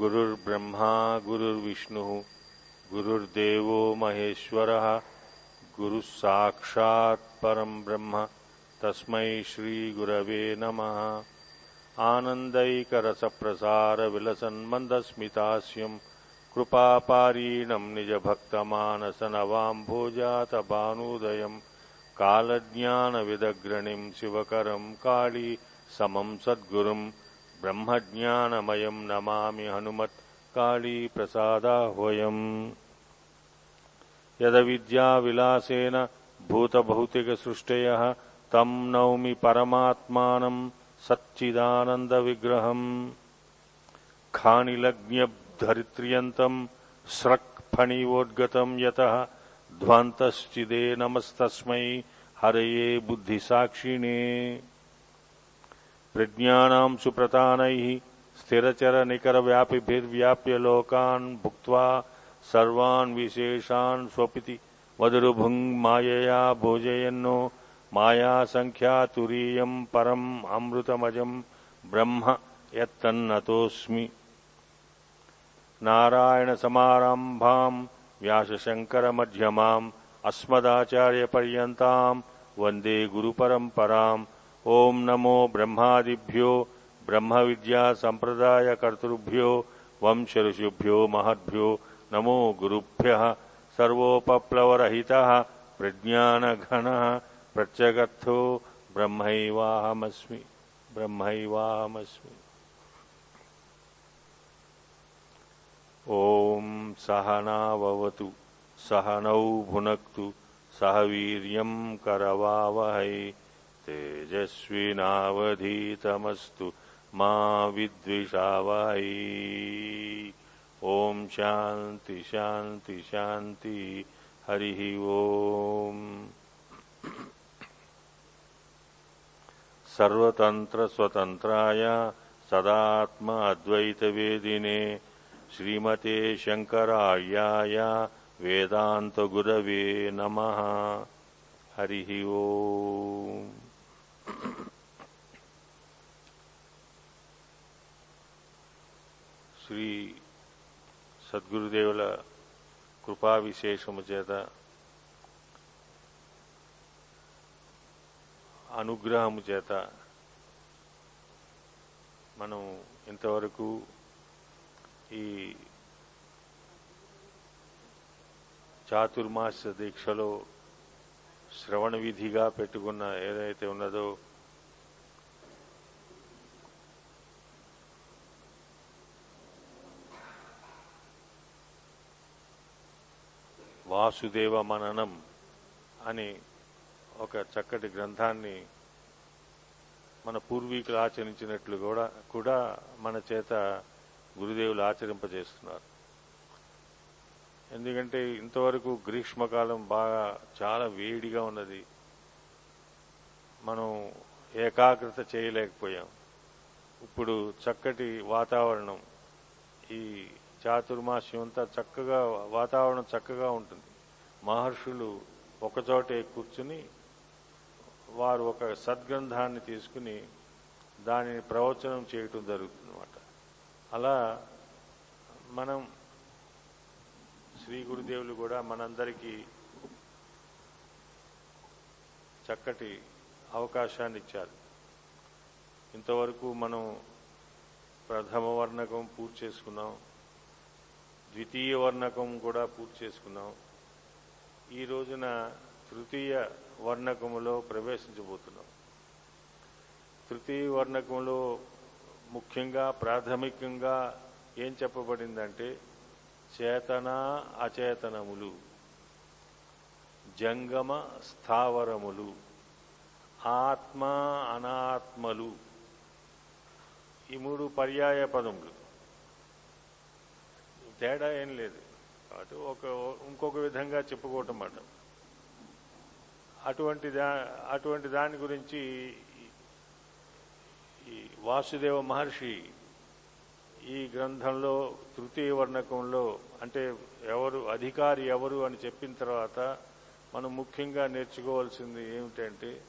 गुरुर्ब्रह्मा, गुरुर्विष्णुः, गुरुर्देवो महेश्वरः गुरुः परम् ब्रह्म, तस्मै श्रीगुरवे नमः। आनन्दैकरसप्रसारविलसन्मन्दस्मितास्यम् कृपापारीणम् निजभक्तमानसनवाम्भोजातभानुदयम् कालज्ञानविदग्रणिम् शिवकरम् काळी समम् सद्गुरुम् ब्रह्मज्ञानमयम् नमामि हनुमत् काळीप्रसादाह्वयम् यदविद्याविलासेन भूतभौतिकसृष्टयः तम् नौमि परमात्मानम् सच्चिदानन्दविग्रहम्। खानिलग्न्यधरित्र्यन्तम् स्रक्फणिवोद्गतम् यतः ध्वान्तश्चिदे नमस्तस्मै। हरये बुद्धिसाक्षिणे प्रज्ञानाम् सुप्रतानैः स्थिरचरनिकरव्यापिभिर्व्याप्य लोकान् भुक्त्वा सर्वान् विशेषान् स्वपिति मधुरभुङ् मायया भोजयन्नो मायासङ्ख्यातुरीयम् परम् अमृतमजम् ब्रह्म यत्तन्नतोऽस्मि। नारायणसमारम्भाम्, व्यासशङ्करमध्यमाम्, अस्मदाचार्यपर्यन्ताम्, वंदे गुरुपरम्पराम् ओम नमो ब्रह्मादिभ्यो ब्रह्म विद्या संप्रदाय कर्तृभ्यो वंश ऋषिभ्यो महद्यो नमो गुरुभ्य, सर्वोपप्लवरहित, प्रज्ञानघन प्रत्यगत्थो ब्रह्मवाहमस्मी ओम सहनावतु सहनौ भुनक्तु, सह वीर्यं करवावहै। तेजस्विनावधीतमस्तु मा विद्विषावहै ॐ शान्ति शान्ति शान्ति हरिः ओम्। सर्वतन्त्रस्वतन्त्राय सदात्म अद्वैतवेदिने श्रीमते शङ्करार्याय वेदान्तगुरवे नमः। हरिः ओम् శ్రీ సద్గురుదేవుల కృపా విశేషము చేత అనుగ్రహము చేత మనం ఇంతవరకు ఈ చాతుర్మాస దీక్షలో శ్రవణ విధిగా పెట్టుకున్న ఏదైతే ఉన్నదో వాసుదేవ మననం అని ఒక చక్కటి గ్రంథాన్ని మన పూర్వీకులు ఆచరించినట్లు కూడా కూడా మన చేత గురుదేవులు ఆచరింపజేస్తున్నారు. ఎందుకంటే ఇంతవరకు గ్రీష్మకాలం బాగా చాలా వేడిగా ఉన్నది. మనం ఏకాగ్రత చేయలేకపోయాం. ఇప్పుడు చక్కటి వాతావరణం. ఈ చాతుర్మాస్యం అంతా చక్కగా వాతావరణం చక్కగా ఉంటుంది. మహర్షులు ఒకచోటే కూర్చుని వారు ఒక సద్గ్రంథాన్ని తీసుకుని దానిని ప్రవచనం చేయటం జరుగుతుందన్నమాట. అలా మనం శ్రీ గురుదేవులు కూడా మనందరికీ చక్కటి అవకాశాన్ని ఇచ్చారు ఇంతవరకు మనం ప్రథమ వర్ణకం పూర్తి చేసుకున్నాం. ద్వితీయ వర్ణకం కూడా పూర్తి చేసుకున్నాం. ఈ రోజున తృతీయ వర్ణకములో ప్రవేశించబోతున్నాం. తృతీయ వర్ణకంలో ముఖ్యంగా ప్రాథమికంగా ఏం చెప్పబడిందంటే చేతన అచేతనములు జంగమ స్థావరములు ఆత్మ అనాత్మలు. ఈ మూడు పర్యాయ పదములు. తేడా ఏం లేదు. అటు ఒక ఇంకొక విధంగా చెప్పుకోవటం మాట. అటువంటి దా అటువంటి దాని గురించి ఈ వాసుదేవ మహర్షి ఈ గ్రంథంలో తృతీయ వర్ణకంలో అంటే ఎవరు అధికారి ఎవరు అని చెప్పిన తర్వాత మనం ముఖ్యంగా నేర్చుకోవాల్సింది ఏమిటంటే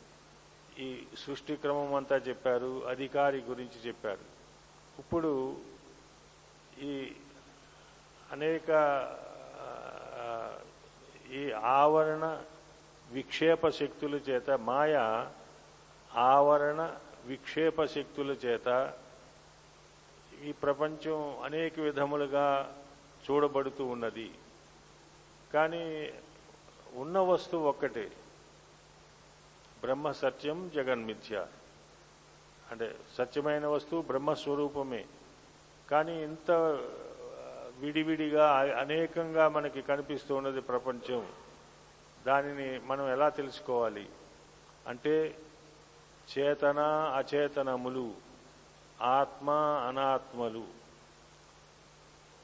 ఈ సృష్టి క్రమం అంతా చెప్పారు అధికారి గురించి చెప్పారు. ఇప్పుడు ఈ అనేక ఈ ఆవరణ విక్షేప శక్తుల చేత మాయ ఆవరణ విక్షేప శక్తుల చేత ఈ ప్రపంచం అనేక విధములుగా చూడబడుతూ ఉన్నది. కానీ ఉన్న వస్తువు ఒక్కటే. బ్రహ్మ సత్యం జగన్మిథ్య అంటే సత్యమైన వస్తువు బ్రహ్మస్వరూపమే. కానీ ఇంత విడివిడిగా అనేకంగా మనకి కనిపిస్తూ ఉన్నది ప్రపంచం. దానిని మనం ఎలా తెలుసుకోవాలి? అంటే చేతన అచేతనములు. ఆత్మ అనాత్మలు.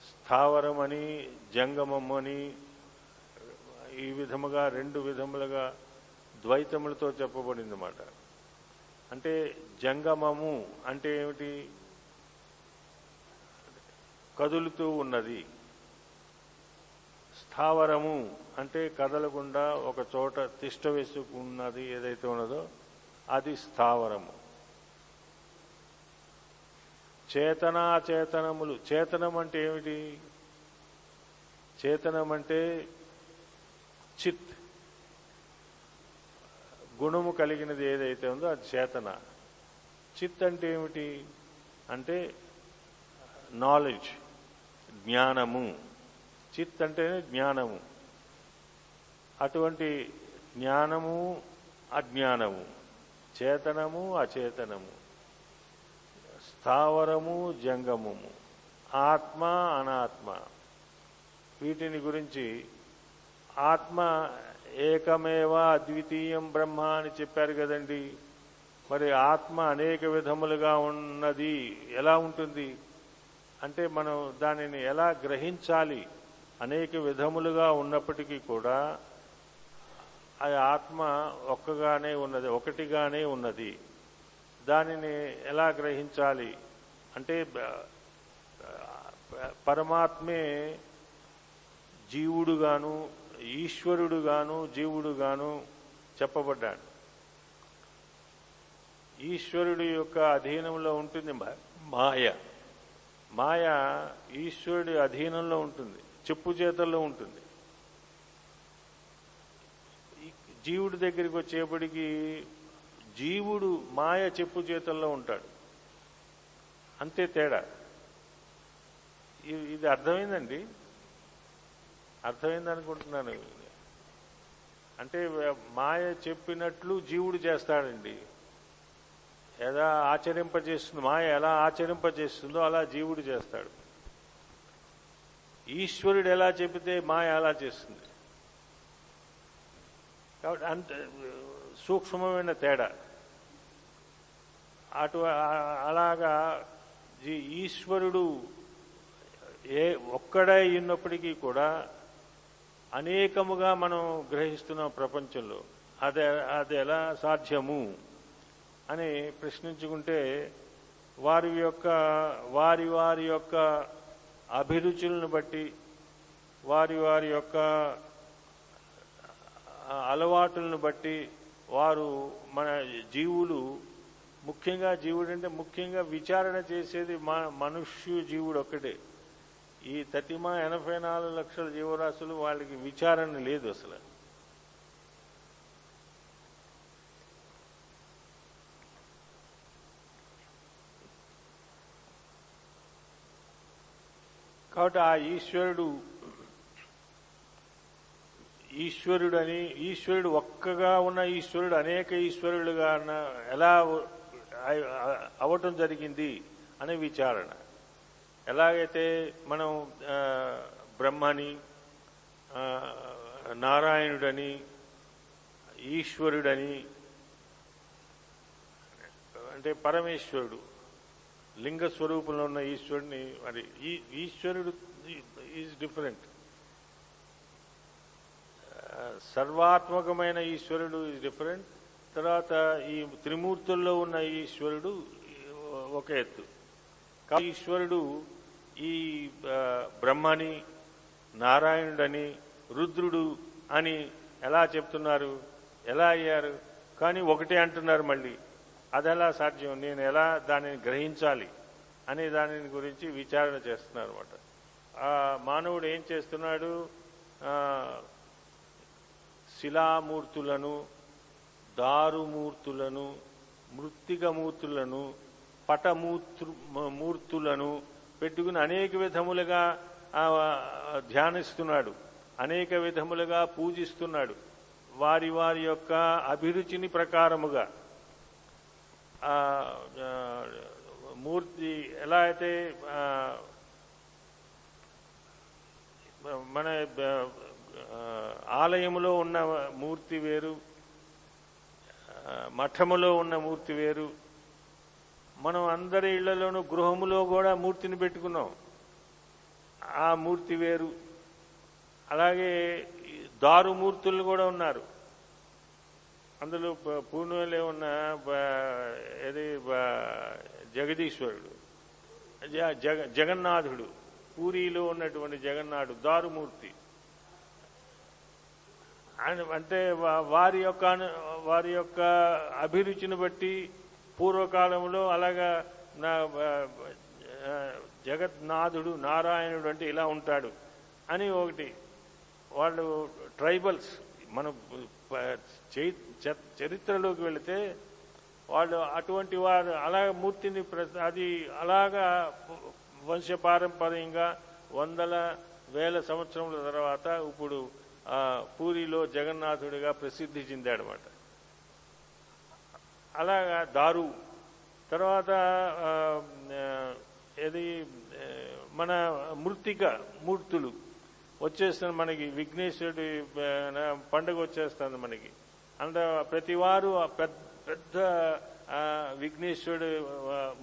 స్థావరమని జంగమమని ఈ విధముగా రెండు విధములుగా ద్వైతములతో చెప్పబడింది అన్నమాట అంటే జంగమము అంటే ఏమిటి? కదులుతూ ఉన్నది. స్థావరము అంటే కదలకుండా ఒక చోట తిష్ట వేసుకున్నది ఏదైతే ఉన్నదో అది స్థావరము. చేతనాచేతనములు. చేతనం అంటే ఏమిటి? చేతనం అంటే చిత్. గుణము కలిగినది ఏదైతే ఉందో అది చేతన. చిత్ అంటే ఏమిటి? అంటే నాలెడ్జ్ జ్ఞానము. చిత్ అంటేనే జ్ఞానము. అటువంటి జ్ఞానము అజ్ఞానము. చేతనము అచేతనము. స్థావరము జంగమము. ఆత్మ అనాత్మ. వీటిని గురించి ఆత్మ ఏకమేవా అద్వితీయం బ్రహ్మ అని చెప్పారు కదండి. మరి ఆత్మ అనేక విధములుగా ఉన్నది ఎలా ఉంటుంది? అంటే మనం దానిని ఎలా గ్రహించాలి? అనేక విధములుగా ఉన్నప్పటికీ కూడా ఆ ఆత్మ ఒక్కగానే ఉన్నది ఒకటిగానే ఉన్నది. దానిని ఎలా గ్రహించాలి? అంటే పరమాత్మే జీవుడుగాను ఈశ్వరుడుగాను జీవుడుగాను చెప్పబడ్డాడు. ఈశ్వరుడి యొక్క అధీనంలో ఉంటుంది మా- మాయ. మాయ ఈశ్వరుడి అధీనంలో ఉంటుంది చెప్పు చేతల్లో ఉంటుంది. జీవుడి దగ్గరికి వచ్చేప్పటికి జీవుడు మాయ చెప్పు చేతల్లో ఉంటాడు. అంతే తేడా. ఇది అర్థమైందండి? అర్థమైంది అనుకుంటున్నాను. అంటే మాయ చెప్పినట్లు జీవుడు చేస్తాడండి. ఎలా ఆచరింపజేస్తుంది మాయ ఎలా ఆచరింపజేస్తుందో అలా జీవుడు చేస్తాడు. ఈశ్వరుడు ఎలా చెబితే మాయ అలా చేస్తుంది. కాబట్టి అంత సూక్ష్మమైన తేడా. అటు అలాగా ఈ ఈశ్వరుడు ఏ ఒక్కడే ఉన్నప్పటికీ కూడా అనేకముగా మనం గ్రహిస్తున్నాం ప్రపంచంలో. అదే అది ఎలా సాధ్యము అని ప్రశ్నించుకుంటే వారి యొక్క వారి వారి యొక్క అభిరుచులను బట్టి వారి వారి యొక్క అలవాటులను బట్టి వారు మన జీవులు ముఖ్యంగా జీవుడు అంటే ముఖ్యంగా విచారణ చేసేది మా మనుష్యు జీవుడు ఒక్కటే ఈ తటిమా ఎనభై నాలుగు లక్షల జీవరాశులు వాళ్ళకి విచారణ లేదు అసలు. కాబట్టి ఆ ఈశ్వరుడు ఈశ్వరుడు అని ఈశ్వరుడు ఒక్కగా ఉన్న ఈశ్వరుడు అనేక ఈశ్వరుడుగా ఎలా అవ్వటం జరిగింది అనే విచారణ. ఎలాగైతే మనం బ్రహ్మని నారాయణుడని ఈశ్వరుడని అంటే పరమేశ్వరుడు లింగ స్వరూపంలో ఉన్న ఈశ్వరుడిని మరి ఈ ఈశ్వరుడు ఈజ్ డిఫరెంట్. సర్వాత్మకమైన ఈశ్వరుడు ఈజ్ డిఫరెంట్. తర్వాత ఈ త్రిమూర్తుల్లో ఉన్న ఈశ్వరుడు ఒక ఎత్తు. కాబట్టి ఈశ్వరుడు ఈ బ్రహ్మని నారాయణుడని రుద్రుడు అని ఎలా చెప్తున్నారు? ఎలా అయ్యారు? కానీ ఒకటే అంటున్నారు మళ్ళీ. అది ఎలా సాధ్యం? నేను ఎలా దానిని గ్రహించాలి? అనే దాని గురించి విచారణ చేస్తున్నారు అనమాట ఆ మానవుడు ఏం చేస్తున్నాడు? శిలామూర్తులను దారుమూర్తులను మృత్తికమూర్తులను పటమూర్తు మూర్తులను పెట్టుకుని అనేక విధములుగా ధ్యానిస్తున్నాడు. అనేక విధములుగా పూజిస్తున్నాడు. వారి వారి యొక్క అభిరుచిని ప్రకారముగా. మూర్తి ఎలా అయితే మన ఆలయంలో ఉన్న మూర్తి వేరు మఠములో ఉన్న మూర్తి వేరు. మనం అందరి ఇళ్ళలోనూ గృహములో కూడా మూర్తిని పెట్టుకున్నాం. ఆ మూర్తి వేరు. అలాగే దారుమూర్తులు కూడా ఉన్నారు. అందులో ప- ఉన్న ఏది జగదీశ్వరుడు జ- జగ జగన్నాథుడు పూరిలో ఉన్నటువంటి జగన్నాథుడు దారుమూర్తి అంటే వారి యొక్క వారి యొక్క అభిరుచిని బట్టి పూర్వకాలంలో అలాగా నా జగన్నాథుడు నారాయణుడు అంటే ఇలా ఉంటాడు అని ఒకటి. వాళ్ళు ట్రైబల్స్ మన చరిత్రలోకి వెళితే వాళ్ళు అటువంటి వారు అలా మూర్తిని ప్ర- అది అలాగా వంశపారంపర్యంగా వందల వేల సంవత్సరముల తర్వాత ఇప్పుడు పూరిలో జగన్నాథుడిగా ప్రసిద్ధి చెందాడనమాట అలాగా దారు. తర్వాత ఇది ఏది మన మృతిక మూర్తులు. వచ్చేస్తుంది మనకి విఘ్నేశ్వరుడి పండుగ వచ్చేస్తుంది మనకి. అంత ప్రతి వారు పెద్ద పెద్ద విఘ్నేశ్వరుడు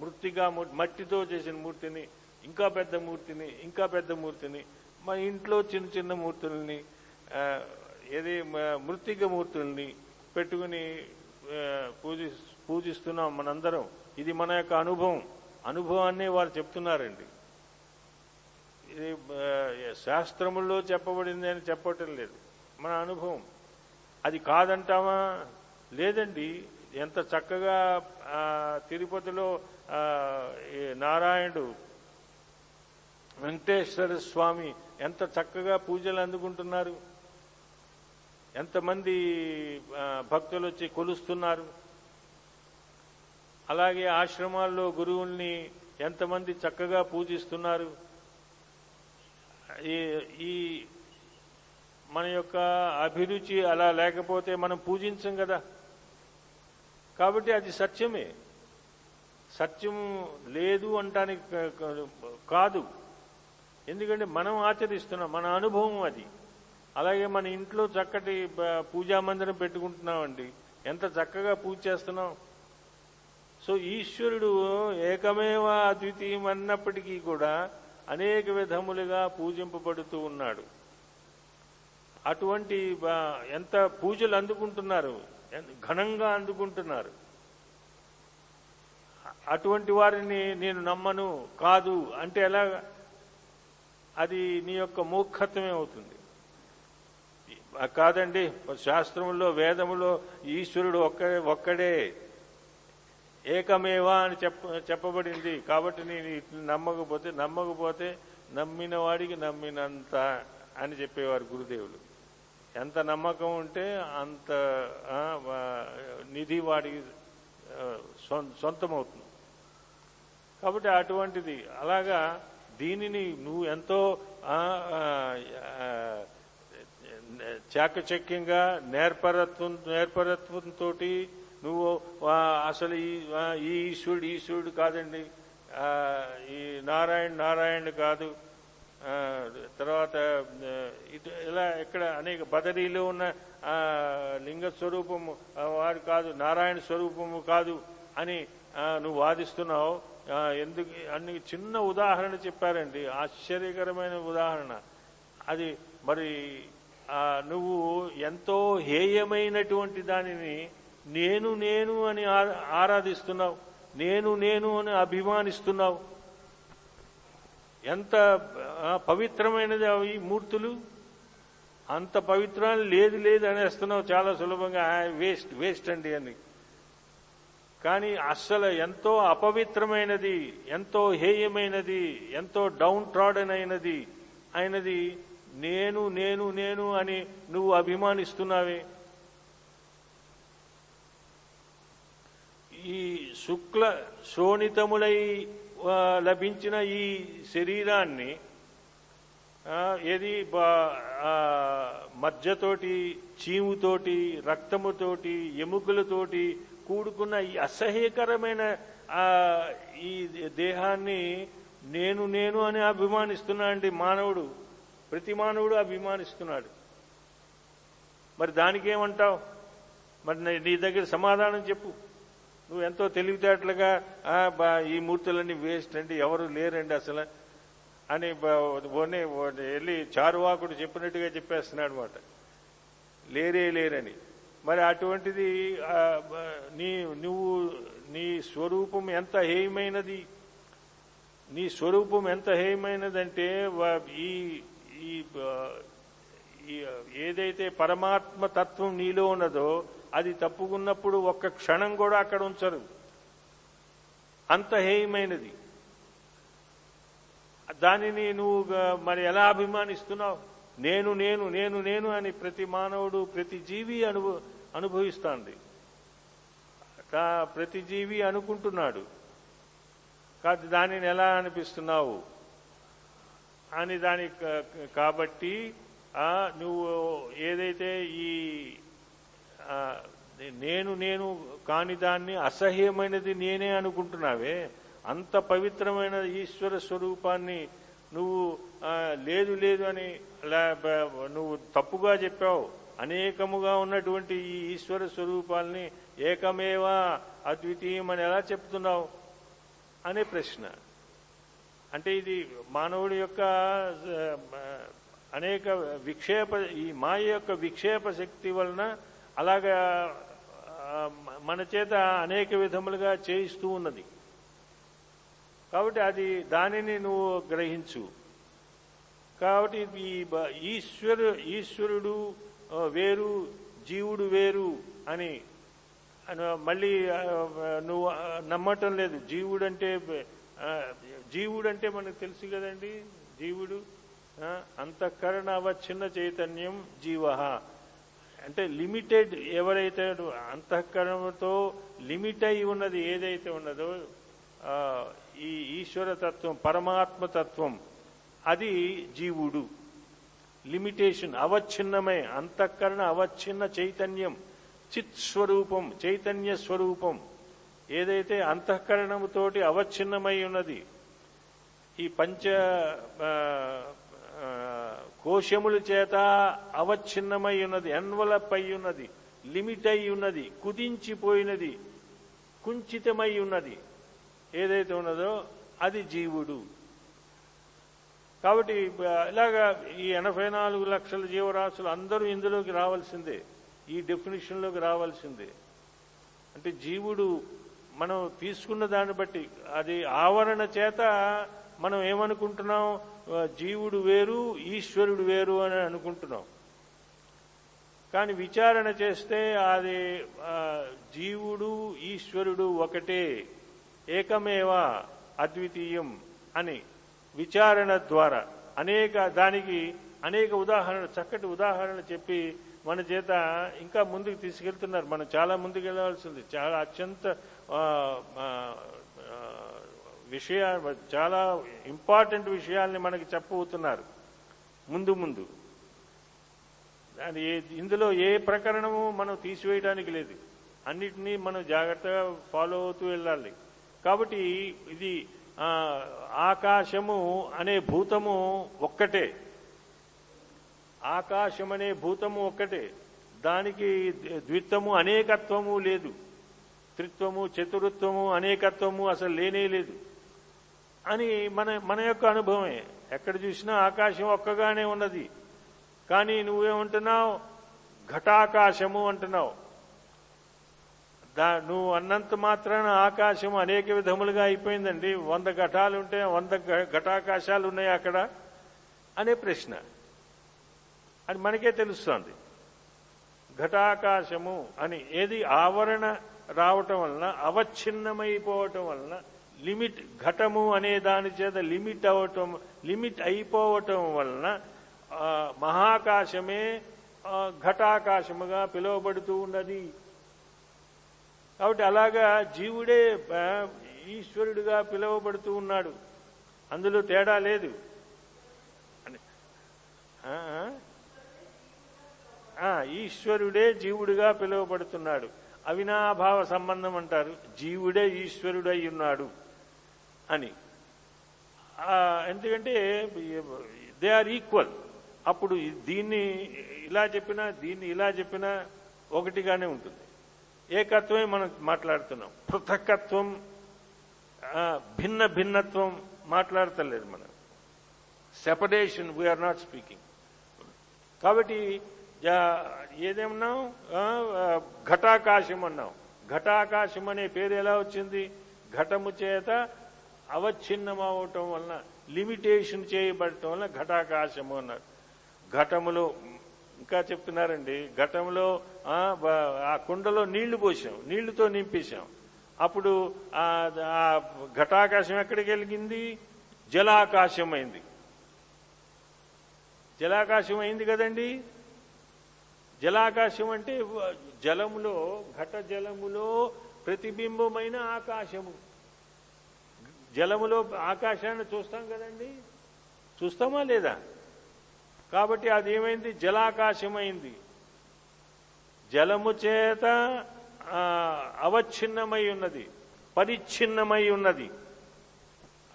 మృతిగా మట్టితో చేసిన మూర్తిని ఇంకా పెద్ద మూర్తిని ఇంకా పెద్ద మూర్తిని మన ఇంట్లో చిన్న చిన్న మూర్తుల్ని ఏది మ- మూర్తుల్ని పెట్టుకుని పూజి పూజిస్తున్నాం మనందరం. ఇది మన యొక్క అనుభవం. అనుభవాన్ని వారు చెప్తున్నారండి. ఇది శాస్త్రముల్లో చెప్పబడింది అని చెప్పటం లేదు. మన అనుభవం. అది కాదంటామా? లేదండి. ఎంత చక్కగా తిరుపతిలో నారాయణుడు వెంకటేశ్వర స్వామి ఎంత చక్కగా పూజలు అందుకుంటున్నారు. ఎంతమంది భక్తులు వచ్చి కొలుస్తున్నారు? అలాగే ఆశ్రమాల్లో గురువుల్ని ఎంతమంది చక్కగా పూజిస్తున్నారు? ఈ ఈ మన యొక్క అభిరుచి అలా లేకపోతే మనం పూజించం కదా? కాబట్టి అది సత్యమే. సత్యం లేదు అంటానికి కాదు. ఎందుకంటే మనం ఆచరిస్తున్నాం మన అనుభవం అది. అలాగే మన ఇంట్లో చక్కటి పూజా మందిరం పెట్టుకుంటున్నామండి. ఎంత చక్కగా పూజ చేస్తున్నాం. సో ఈశ్వరుడు ఏకమేవ అద్వితీయం అన్నప్పటికీ కూడా అనేక విధములుగా పూజింపబడుతూ ఉన్నాడు. అటువంటి ఎంత పూజలు అందుకుంటున్నారు. ఘనంగా అందుకుంటున్నారు. అటువంటి వారిని నేను నమ్మను కాదు అంటే ఎలా అది నీ యొక్క మూర్ఖత్వమే అవుతుంది. కాదండి శాస్త్రంలో వేదములో ఈశ్వరుడు ఒక్కడే ఒక్కడే. ఏకమేవా అని చెప్ప చెప్పబడింది. కాబట్టి నేను ఇట్లా నమ్మకపోతే నమ్మకపోతే నమ్మిన వాడికి నమ్మినంత అని చెప్పేవారు గురుదేవులు. ఎంత నమ్మకం ఉంటే అంత నిధి వాడికి సొంతమవుతుంది. కాబట్టి అటువంటిది. అలాగా దీనిని నువ్వు ఎంతో చాకచక్యంగా నేర్పరత్వం నేర్పరత్వంతో నువ్వు అసలు ఈ ఈ ఈశ్వరుడు ఈశ్వరుడు కాదండి. ఈ నారాయణ నారాయణ కాదు. తర్వాత ఇలా ఇక్కడ అనేక బదరీలో ఉన్న లింగ స్వరూపము వారు వాడు కాదు నారాయణ స్వరూపము కాదు అని నువ్వు వాదిస్తున్నావు. ఎందుకు అన్ని చిన్న ఉదాహరణ చెప్పారండి. ఆశ్చర్యకరమైన ఉదాహరణ. అది మరి నువ్వు ఎంతో హేయమైనటువంటి దానిని నేను నేను అని ఆ- ఆరాధిస్తున్నావు నేను నేను అని అభిమానిస్తున్నావు. ఎంత పవిత్రమైనది అవి మూర్తులు? అంత పవిత్రాలు లేదు లేదు అనేస్తున్నావు చాలా సులభంగా. వేస్ట్ వేస్ట్ అండి అని కానీ అస్సలు ఎంతో అపవిత్రమైనది ఎంతో హేయమైనది ఎంతో డౌన్ ట్రాడన్ అయినది అయినది నేను నేను నేను అని నువ్వు అభిమానిస్తున్నావే. ఈ శుక్ల శోణితములై లభించిన ఈ శరీరాన్ని ఏది బా- మజ్జతోటి చీముతోటి రక్తముతోటి ఎముకలతోటి కూడుకున్న ఈ అసహ్యకరమైన ఈ దేహాన్ని నేను నేను అని అభిమానిస్తున్నాడండి మానవుడు. ప్రతి మానవుడు అభిమానిస్తున్నాడు. మరి దానికి ఏమంటావు మరి నీ- దగ్గర సమాధానం చెప్పు. నువ్వు ఎంతో తెలివితేటలుగా బా- ఈ మూర్తులన్నీ వేస్ట్ అండి ఎవరు లేరండి అసలు అని ఓనే వెళ్ళి చారువాకుడు చెప్పినట్టుగా చెప్పేస్తున్నాడు అనమాట లేరే లేరని. మరి అటువంటిది నీ నువ్వు నీ స్వరూపం ఎంత హేయమైనది? నీ స్వరూపం ఎంత హేయమైనదంటే ఈ ఈ ఏదైతే పరమాత్మ తత్వం నీలో ఉన్నదో అది తప్పుకున్నప్పుడు ఒక్క క్షణం కూడా అక్కడ ఉంచరు. అంత హేయమైనది. దానిని నువ్వు మరి ఎలా అభిమానిస్తున్నావు? నేను నేను నేను నేను అని ప్రతి మానవుడు ప్రతి జీవి అనుభ అనుభవిస్తాంది. కా- ప్రతి జీవి అనుకుంటున్నాడు. కాదు దానిని ఎలా అనిపిస్తున్నావు? అని దాని కాబట్టి నువ్వు ఏదైతే ఈ నేను నేను కాని దాన్ని అసహ్యమైనది నేనే అనుకుంటున్నావే అంత పవిత్రమైన ఈశ్వర స్వరూపాన్ని నువ్వు లేదు లేదు అని నువ్వు తప్పుగా చెప్పావు. అనేకముగా ఉన్నటువంటి ఈ ఈశ్వర స్వరూపాల్ని ఏకమేవా అద్వితీయం అని ఎలా చెప్తున్నావు? అనే ప్రశ్న. అంటే ఇది మానవుడి యొక్క అనేక విక్షేప ఈ మాయ యొక్క విక్షేప శక్తి వలన అలాగా మన చేత అనేక విధములుగా చేయిస్తూ ఉన్నది. కాబట్టి అది దానిని నువ్వు గ్రహించు. కాబట్టి ఈ ఈశ్వరు ఈశ్వరుడు వేరు జీవుడు వేరు అని మళ్ళీ నువ్వు నమ్మటం లేదు. జీవుడంటే జీవుడు జీవుడంటే మనకు తెలుసు కదండి. జీవుడు అంతఃకరణ అవచ్ఛిన్న చైతన్యం జీవ. అంటే లిమిటెడ్ ఎవరైతే అంతఃకరణతో లిమిట్ అయి ఉన్నది ఏదైతే ఉన్నదో ఈ ఈశ్వర తత్వం అది జీవుడు. లిమిటేషన్ అవచ్ఛిన్నమే అంతఃకరణ అవచ్ఛిన్న చైతన్యం చిత్ స్వరూపం చైతన్య స్వరూపం. ఏదైతే అంతఃకరణముతోటి అవచ్ఛిన్నమై ఉన్నది ఈ పంచ కోశముల చేత అవచ్ఛిన్నమై ఉన్నది ఎన్వలప్ అయి ఉన్నది లిమిట్ అయి ఉన్నది కుదించిపోయినది కుంచితమై ఉన్నది ఏదైతే ఉన్నదో అది జీవుడు. కాబట్టి ఇలాగా ఈ ఎనభై నాలుగు లక్షల జీవరాశులు అందరూ ఇందులోకి రావాల్సిందే. ఈ డెఫినేషన్లోకి రావాల్సిందే. అంటే జీవుడు మనం తీసుకున్న దాన్ని బట్టి అది ఆవరణ చేత మనం ఏమనుకుంటున్నాం? జీవుడు వేరు ఈశ్వరుడు వేరు అని అనుకుంటున్నాం. కానీ విచారణ చేస్తే అది జీవుడు ఈశ్వరుడు ఒకటే ఏకమేవా అద్వితీయం అని విచారణ ద్వారా అనేక దానికి అనేక ఉదాహరణ చక్కటి ఉదాహరణ చెప్పి మన చేత ఇంకా ముందుకు తీసుకెళ్తున్నారు. మనం చాలా ముందుకు వెళ్ళవలసింది. చాలా అత్యంత విషయ చాలా ఇంపార్టెంట్ విషయాల్ని మనకి చెప్పబోతున్నారు. ముందు ముందు. దాని ఇందులో ఏ ప్రకరణము మనం తీసివేయడానికి లేదు. అన్నిటినీ మనం జాగ్రత్తగా ఫాలో అవుతూ వెళ్ళాలి. కాబట్టి ఇది ఆకాశము అనే భూతము ఒక్కటే. ఆకాశం అనే భూతము ఒక్కటే. దానికి ద్విత్వము అనేకత్వము లేదు. త్రిత్వము చతురుత్వము అనేకత్వము అసలు లేనే లేదు. అని మన మన యొక్క అనుభవమే. ఎక్కడ చూసినా ఆకాశం ఒక్కగానే ఉన్నది. కానీ నువ్వేమంటున్నావు? ఘటాకాశము అంటున్నావు. దా నువ్వు అన్నంత మాత్రాన ఆకాశం అనేక విధములుగా అయిపోయిందండి. వంద ఘటాలు ఉంటే వంద ఘటాకాశాలు ఉన్నాయి అక్కడ అనే ప్రశ్న. అది మనకే తెలుస్తోంది. ఘటాకాశము అని ఏది ఆవరణ రావటం వలన అవచ్ఛిన్నమైపోవటం వలన లిమిట్ ఘటము అనే దాని చేత లిమిట్ అవటం లిమిట్ అయిపోవటం వలన మహాకాశమే ఘటాకాశముగా పిలువబడుతూ ఉన్నది. కాబట్టి అలాగా జీవుడే ఈశ్వరుడుగా ఈశ్వరుడిగా పిలువబడుతూ ఉన్నాడు. అందులో తేడా లేదు. ఈశ్వరుడే జీవుడిగా పిలువబడుతున్నాడు. అవినాభావ సంబంధం అంటారు. జీవుడే ఈశ్వరుడై ఉన్నాడు. అని. ఎందుకంటే దే ఆర్ ఈక్వల్ అప్పుడు దీన్ని ఇలా చెప్పినా దీన్ని ఇలా చెప్పినా ఒకటిగానే ఉంటుంది. ఏకత్వమే మనం మాట్లాడుతున్నాం. పృథకత్వం భిన్న భిన్నత్వం మాట్లాడతలేదు మనం. సెపరేషన్ వీఆర్ నాట్ స్పీకింగ్ కాబట్టి ఏదేమన్నాం? ఘటాకాశం అన్నాం. ఘటాకాశం అనే పేరు ఎలా వచ్చింది? ఘటము చేత అవచ్ఛిన్నమవటం వలన లిమిటేషన్ చేయబడటం వలన ఘటాకాశము అన్నారు. ఘటములో ఇంకా చెప్తున్నారండి ఘటంలో ఆ, కుండలో నీళ్ళు పోసాం నీళ్ళతో నింపేశాం. అప్పుడు ఆ ఘటాకాశం ఎక్కడికి వెలిగింది? జలాకాశం అయింది జలాకాశం అయింది కదండి? జలాకాశం అంటే జలములో ఘట జలములో ప్రతిబింబమైన ఆకాశము. జలములో ఆకాశాన్ని చూస్తాం కదండి? చూస్తామా లేదా? కాబట్టి అది ఏమైంది జలాకాశమైంది. జలము చేత అవచ్ఛిన్నమై ఉన్నది పరిచ్ఛిన్నమై ఉన్నది.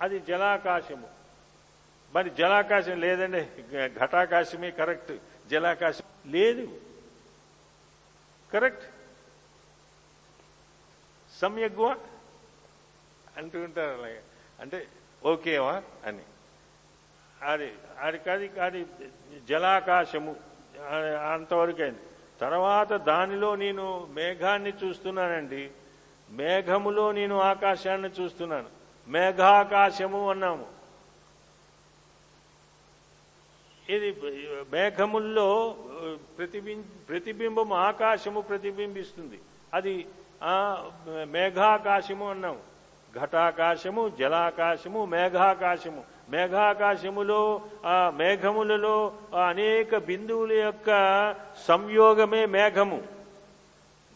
అది జలాకాశము. మరి జలాకాశం లేదండి. ఘటాకాశమే కరెక్ట్. జలాకాశం లేదు. కరెక్ట్? సమ్యగ్వా? అంటూ ఉంటారు అలాగే. అంటే ఓకేవా అని. అది అది కాదు అది జలాకాశము. అంతవరకైంది అంతవరకు అయింది. తర్వాత దానిలో నేను మేఘాన్ని చూస్తున్నానండి. మేఘములో నేను ఆకాశాన్ని చూస్తున్నాను. మేఘాకాశము అన్నాము. ఇది మేఘముల్లో ప్రతిబి ప్రతిబింబం ఆకాశము ప్రతిబింబిస్తుంది. అది మేఘాకాశము అన్నాము. ఘటాకాశము జలాకాశము మేఘాకాశము. మేఘాకాశములో ఆ మేఘములలో అనేక బిందువుల యొక్క సంయోగమే మేఘము.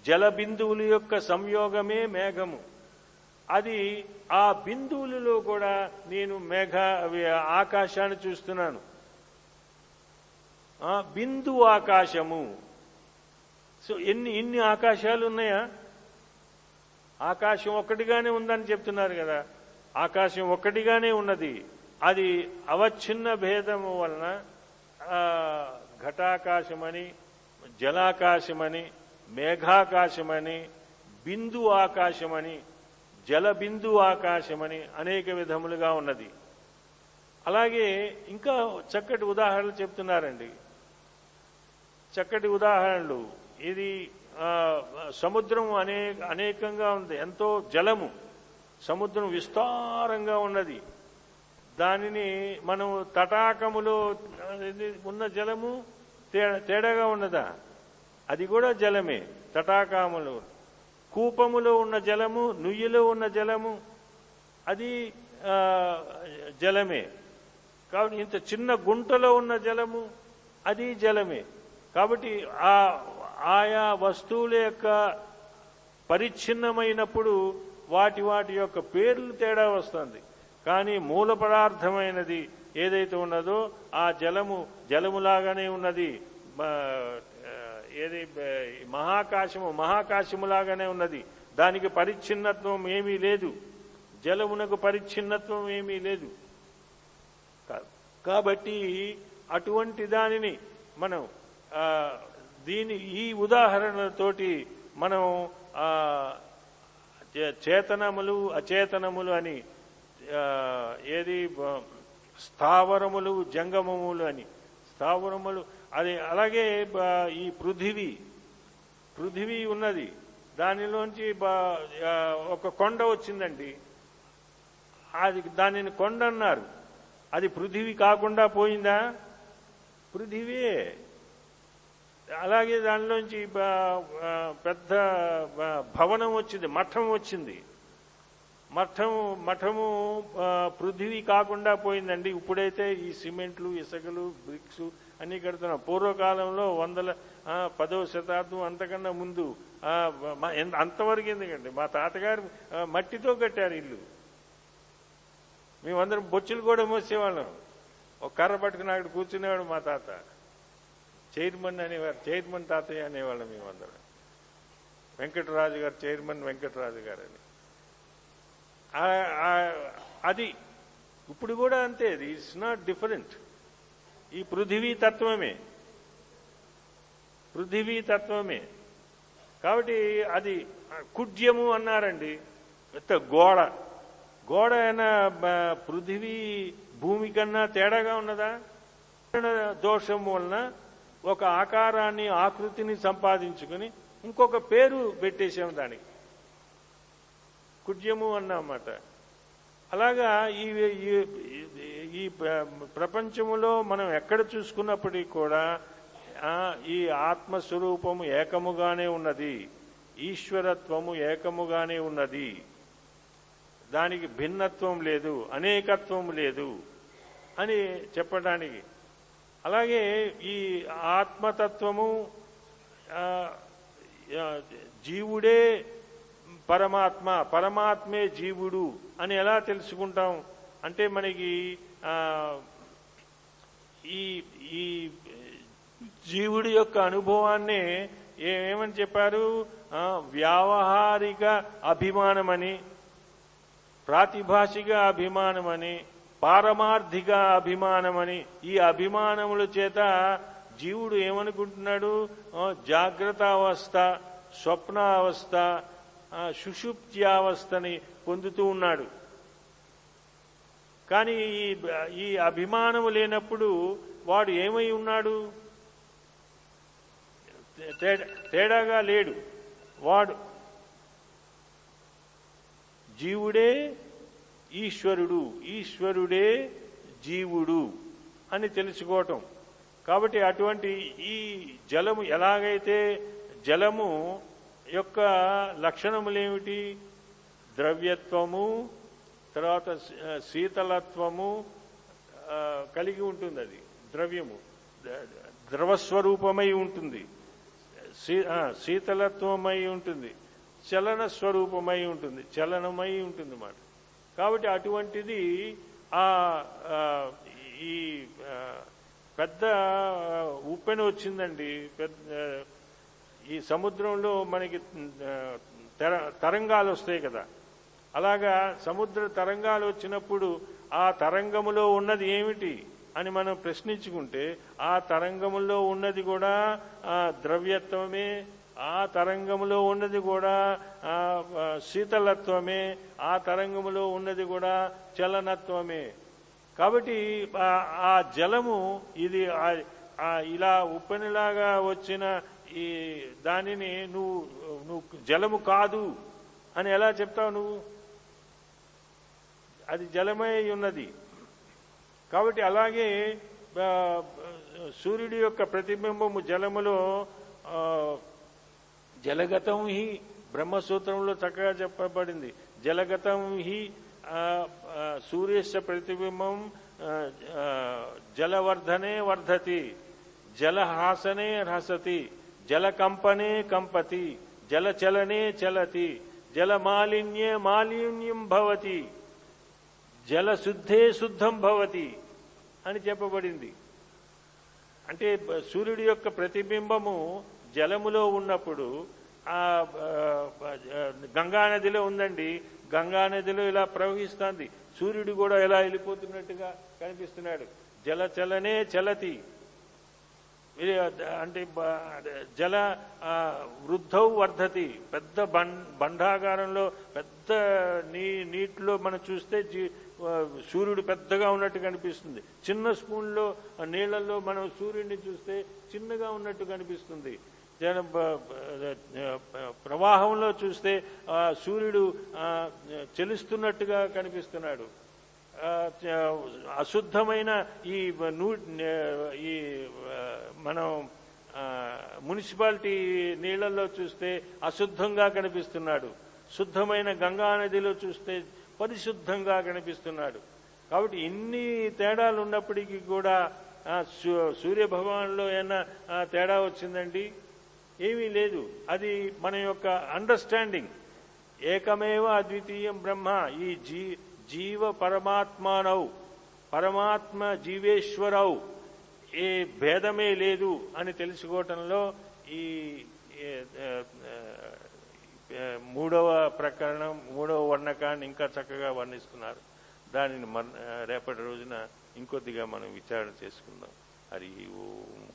జల బిందువుల యొక్క సంయోగమే మేఘము. అది ఆ బిందువులలో కూడా నేను మేఘ అవి ఆకాశాన్ని చూస్తున్నాను. బిందు ఆకాశము. సో ఎన్ని ఇన్ని ఆకాశాలు ఉన్నాయా? ఆకాశం ఒక్కటిగానే ఉందని చెప్తున్నారు కదా. ఆకాశం ఒక్కటిగానే ఉన్నది. అది అవచ్ఛిన్న భేదము వలన ఘటాకాశమని జలాకాశమని మేఘాకాశమని బిందు ఆకాశమని జల బిందు ఆకాశమని అనేక విధములుగా ఉన్నది. అలాగే ఇంకా చక్కటి ఉదాహరణలు చెప్తున్నారండి. చక్కటి ఉదాహరణలు. ఇది సముద్రం అనే అనేకంగా ఉంది. ఎంతో జలము. సముద్రం విస్తారంగా ఉన్నది. దానిని మనం తటాకములో ఉన్న జలము తేడాగా ఉన్నదా? అది కూడా జలమే. తటాకములు. కూపములో ఉన్న జలము నుయ్యిలో ఉన్న జలము అది జలమే. కాబట్టి ఇంత చిన్న గుంటలో ఉన్న జలము అది జలమే. కాబట్టి ఆ ఆయా వస్తువుల యొక్క పరిచ్ఛిన్నమైనప్పుడు వాటి వాటి యొక్క పేర్లు తేడా వస్తుంది. కానీ మూల పదార్థమైనది ఏదైతే ఉన్నదో ఆ జలము జలములాగానే ఉన్నది. ఏది మహాకాశము మహాకాశములాగానే ఉన్నది. దానికి పరిచ్ఛిన్నత్వం ఏమీ లేదు. జలమునకు పరిచ్ఛిన్నత్వం ఏమీ లేదు. కాబట్టి అటువంటి దానిని మనం దీని ఈ ఉదాహరణతోటి మనం చేతనములు అచేతనములు అని ఏది స్థావరములు జంగమములు అని. స్థావరములు అది అలాగే ఈ పృథివీ పృథివీ ఉన్నది. దానిలోంచి ఒక కొండ వచ్చిందండి. అది దానిని కొండ అన్నారు అది పృథివీ కాకుండా పోయిందా? పృథివీయే. అలాగే దానిలోంచి పెద్ద భవనం వచ్చింది మఠం వచ్చింది. మఠం మఠము పృథివీ కాకుండా పోయిందండి. ఇప్పుడైతే ఈ సిమెంట్లు ఇసుకలు బ్రిక్స్ అన్ని కడుతున్నాం పూర్వకాలంలో వందల పదవ శతాబ్దం అంతకన్నా ముందు అంతవరకు ఎందుకండి? మా తాతగారు మట్టితో కట్టారు ఇల్లు. మేమందరం బొచ్చులు కూడా మోసేవాళ్ళం. ఒక కర్ర పట్టుకుని అక్కడ కూర్చునేవాడు మా తాత. చైర్మన్ అనేవారు చైర్మన్ తాతయ్య అనేవాళ్ళం మేమందరం వెంకటరాజు గారు చైర్మన్ వెంకటరాజు గారు అని. అది ఇప్పుడు కూడా అంతే ఇది ఇట్స్ నాట్ డిఫరెంట్ ఈ పృథివీ తత్వమే. పృథివీ తత్వమే. కాబట్టి అది కుడ్యము అన్నారండి. పెద్ద గోడ. గోడ అయినా పృథివీ భూమి కన్నా తేడాగా ఉన్నదా? దోషం వలన ఒక ఆకారాన్ని ఆకృతిని సంపాదించుకుని ఇంకొక పేరు పెట్టేసాం దానికి. కుడ్యము అన్నమాట. అలాగా ఈ ఈ- ప్రపంచములో మనం ఎక్కడ చూసుకున్నప్పటికీ కూడా ఈ ఆత్మస్వరూపము ఏకముగానే ఉన్నది. ఈశ్వరత్వము ఏకముగానే ఉన్నది. దానికి భిన్నత్వం లేదు అనేకత్వం లేదు అని చెప్పడానికి అలాగే ఈ ఆత్మతత్వము జీవుడే పరమాత్మ పరమాత్మే జీవుడు అని ఎలా తెలుసుకుంటాం? అంటే మనకి ఈ ఈ జీవుడి యొక్క అనుభవాన్ని ఏమని చెప్పారు? వ్యావహారిక అభిమానమని ప్రాతిభాషిక అభిమానమని పారమార్థిక అభిమానమని. ఈ అభిమానముల చేత జీవుడు ఏమనుకుంటున్నాడు? జాగ్రత్త అవస్థ స్వప్న అవస్థ సుషుప్త్యావస్థని పొందుతూ ఉన్నాడు. కానీ ఈ ఈ అభిమానము లేనప్పుడు వాడు ఏమై ఉన్నాడు? తేడా- తేడాగా లేడు. వాడు జీవుడే ఈశ్వరుడు ఈశ్వరుడే జీవుడు అని తెలుసుకోవటం. కాబట్టి అటువంటి ఈ జలము ఎలాగైతే జలము యొక్క లక్షణములేమిటి? ద్రవ్యత్వము తర్వాత శీతలత్వము కలిగి ఉంటుంది అది ద్రవ్యము. ద్రవస్వరూపమై ఉంటుంది. శీతలత్వమై ఉంటుంది. చలన స్వరూపమై ఉంటుంది. చలనమై ఉంటుంది మాట కాబట్టి అటువంటిది ఆ ఈ పెద్ద ఉప్పెన వచ్చిందండి. పెద్ద ఈ సముద్రంలో మనకి తరంగాలు వస్తాయి కదా. అలాగా సముద్ర తరంగాలు వచ్చినప్పుడు ఆ తరంగములో ఉన్నది ఏమిటి అని మనం ప్రశ్నించుకుంటే ఆ తరంగములో ఉన్నది కూడా ఆ ద్రవ్యత్వమే ఆ తరంగములో ఉన్నది కూడా ఆ, శీతలత్వమే ఆ తరంగములో ఉన్నది కూడా చలనత్వమే. కాబట్టి ఆ- జలము ఇది ఇలా ఉప్పెనలాగా వచ్చిన ఈ దానిని నువ్వు నువ్వు జలము కాదు అని ఎలా చెప్తావు నువ్వు? అది జలమై ఉన్నది. కాబట్టి అలాగే సూర్యుడి యొక్క ప్రతిబింబము జలములో జలగతం హి బ్రహ్మసూత్రంలో చక్కగా చెప్పబడింది. జలగతం హి ఆ, సూర్యస్య ప్రతిబింబం జలవర్ధనే వర్ధతి జలహాసనే హసతి జలకంపనే కంపతి జలచలనే చలతి జలమాలిన్యే మాలిన్యం భవతి జలశుద్ధే శుద్ధం భవతి అని చెప్పబడింది. అంటే సూర్యుడి యొక్క ప్రతిబింబము జలములో ఉన్నప్పుడు ఆ గంగా నదిలో ఉందండి. గంగా నదిలో ఇలా ప్రవహిస్తుంది. సూర్యుడు కూడా ఇలా వెళ్ళిపోతున్నట్టుగా కనిపిస్తున్నాడు. జలచలనే చలతి. అంటే జల ఆ, వృద్ధౌ వర్ధతి. పెద్ద బండాగారంలో పెద్ద నీ నీటిలో మనం చూస్తే జీ- సూర్యుడు పెద్దగా ఉన్నట్టు కనిపిస్తుంది. చిన్న స్పూన్లో నీళ్ళలో మనం సూర్యుడిని చూస్తే చిన్నగా ఉన్నట్టు కనిపిస్తుంది. ప్రవాహంలో చూస్తే సూర్యుడు చెలుస్తున్నట్టుగా కనిపిస్తున్నాడు. అశుద్ధమైన ఈ నూ ఈ మనం మున్సిపాలిటీ నీళ్ళలో చూస్తే అశుద్ధంగా కనిపిస్తున్నాడు. శుద్ధమైన గంగా నదిలో చూస్తే పరిశుద్ధంగా కనిపిస్తున్నాడు. కాబట్టి ఇన్ని తేడాలు ఉన్నప్పటికీ కూడా సూ- సూర్య భగవాన్లో ఏమైనా తేడా వచ్చిందండి? ఏమీ లేదు. అది మన యొక్క అండర్స్టాండింగ్ ఏకమేవ అద్వితీయం బ్రహ్మ. ఈ జీ జీవ పరమాత్మానవు. పరమాత్మ జీవేశ్వరవు. ఏ భేదమే లేదు అని తెలుసుకోవటంలో ఈ మూడవ ప్రకరణం మూడవ వర్ణకాన్ని ఇంకా చక్కగా వర్ణిస్తున్నారు. దానిని రేపటి రోజున ఇంకొద్దిగా మనం విచారణ చేసుకుందాం. హరి ఓం.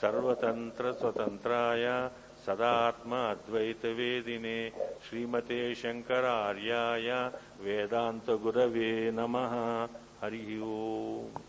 सर्वतन्त्रस्वतन्त्राय सदात्म अद्वैतवेदिने श्रीमते शङ्करार्याय वेदान्तगुरवे नमः। हरिः ओम्।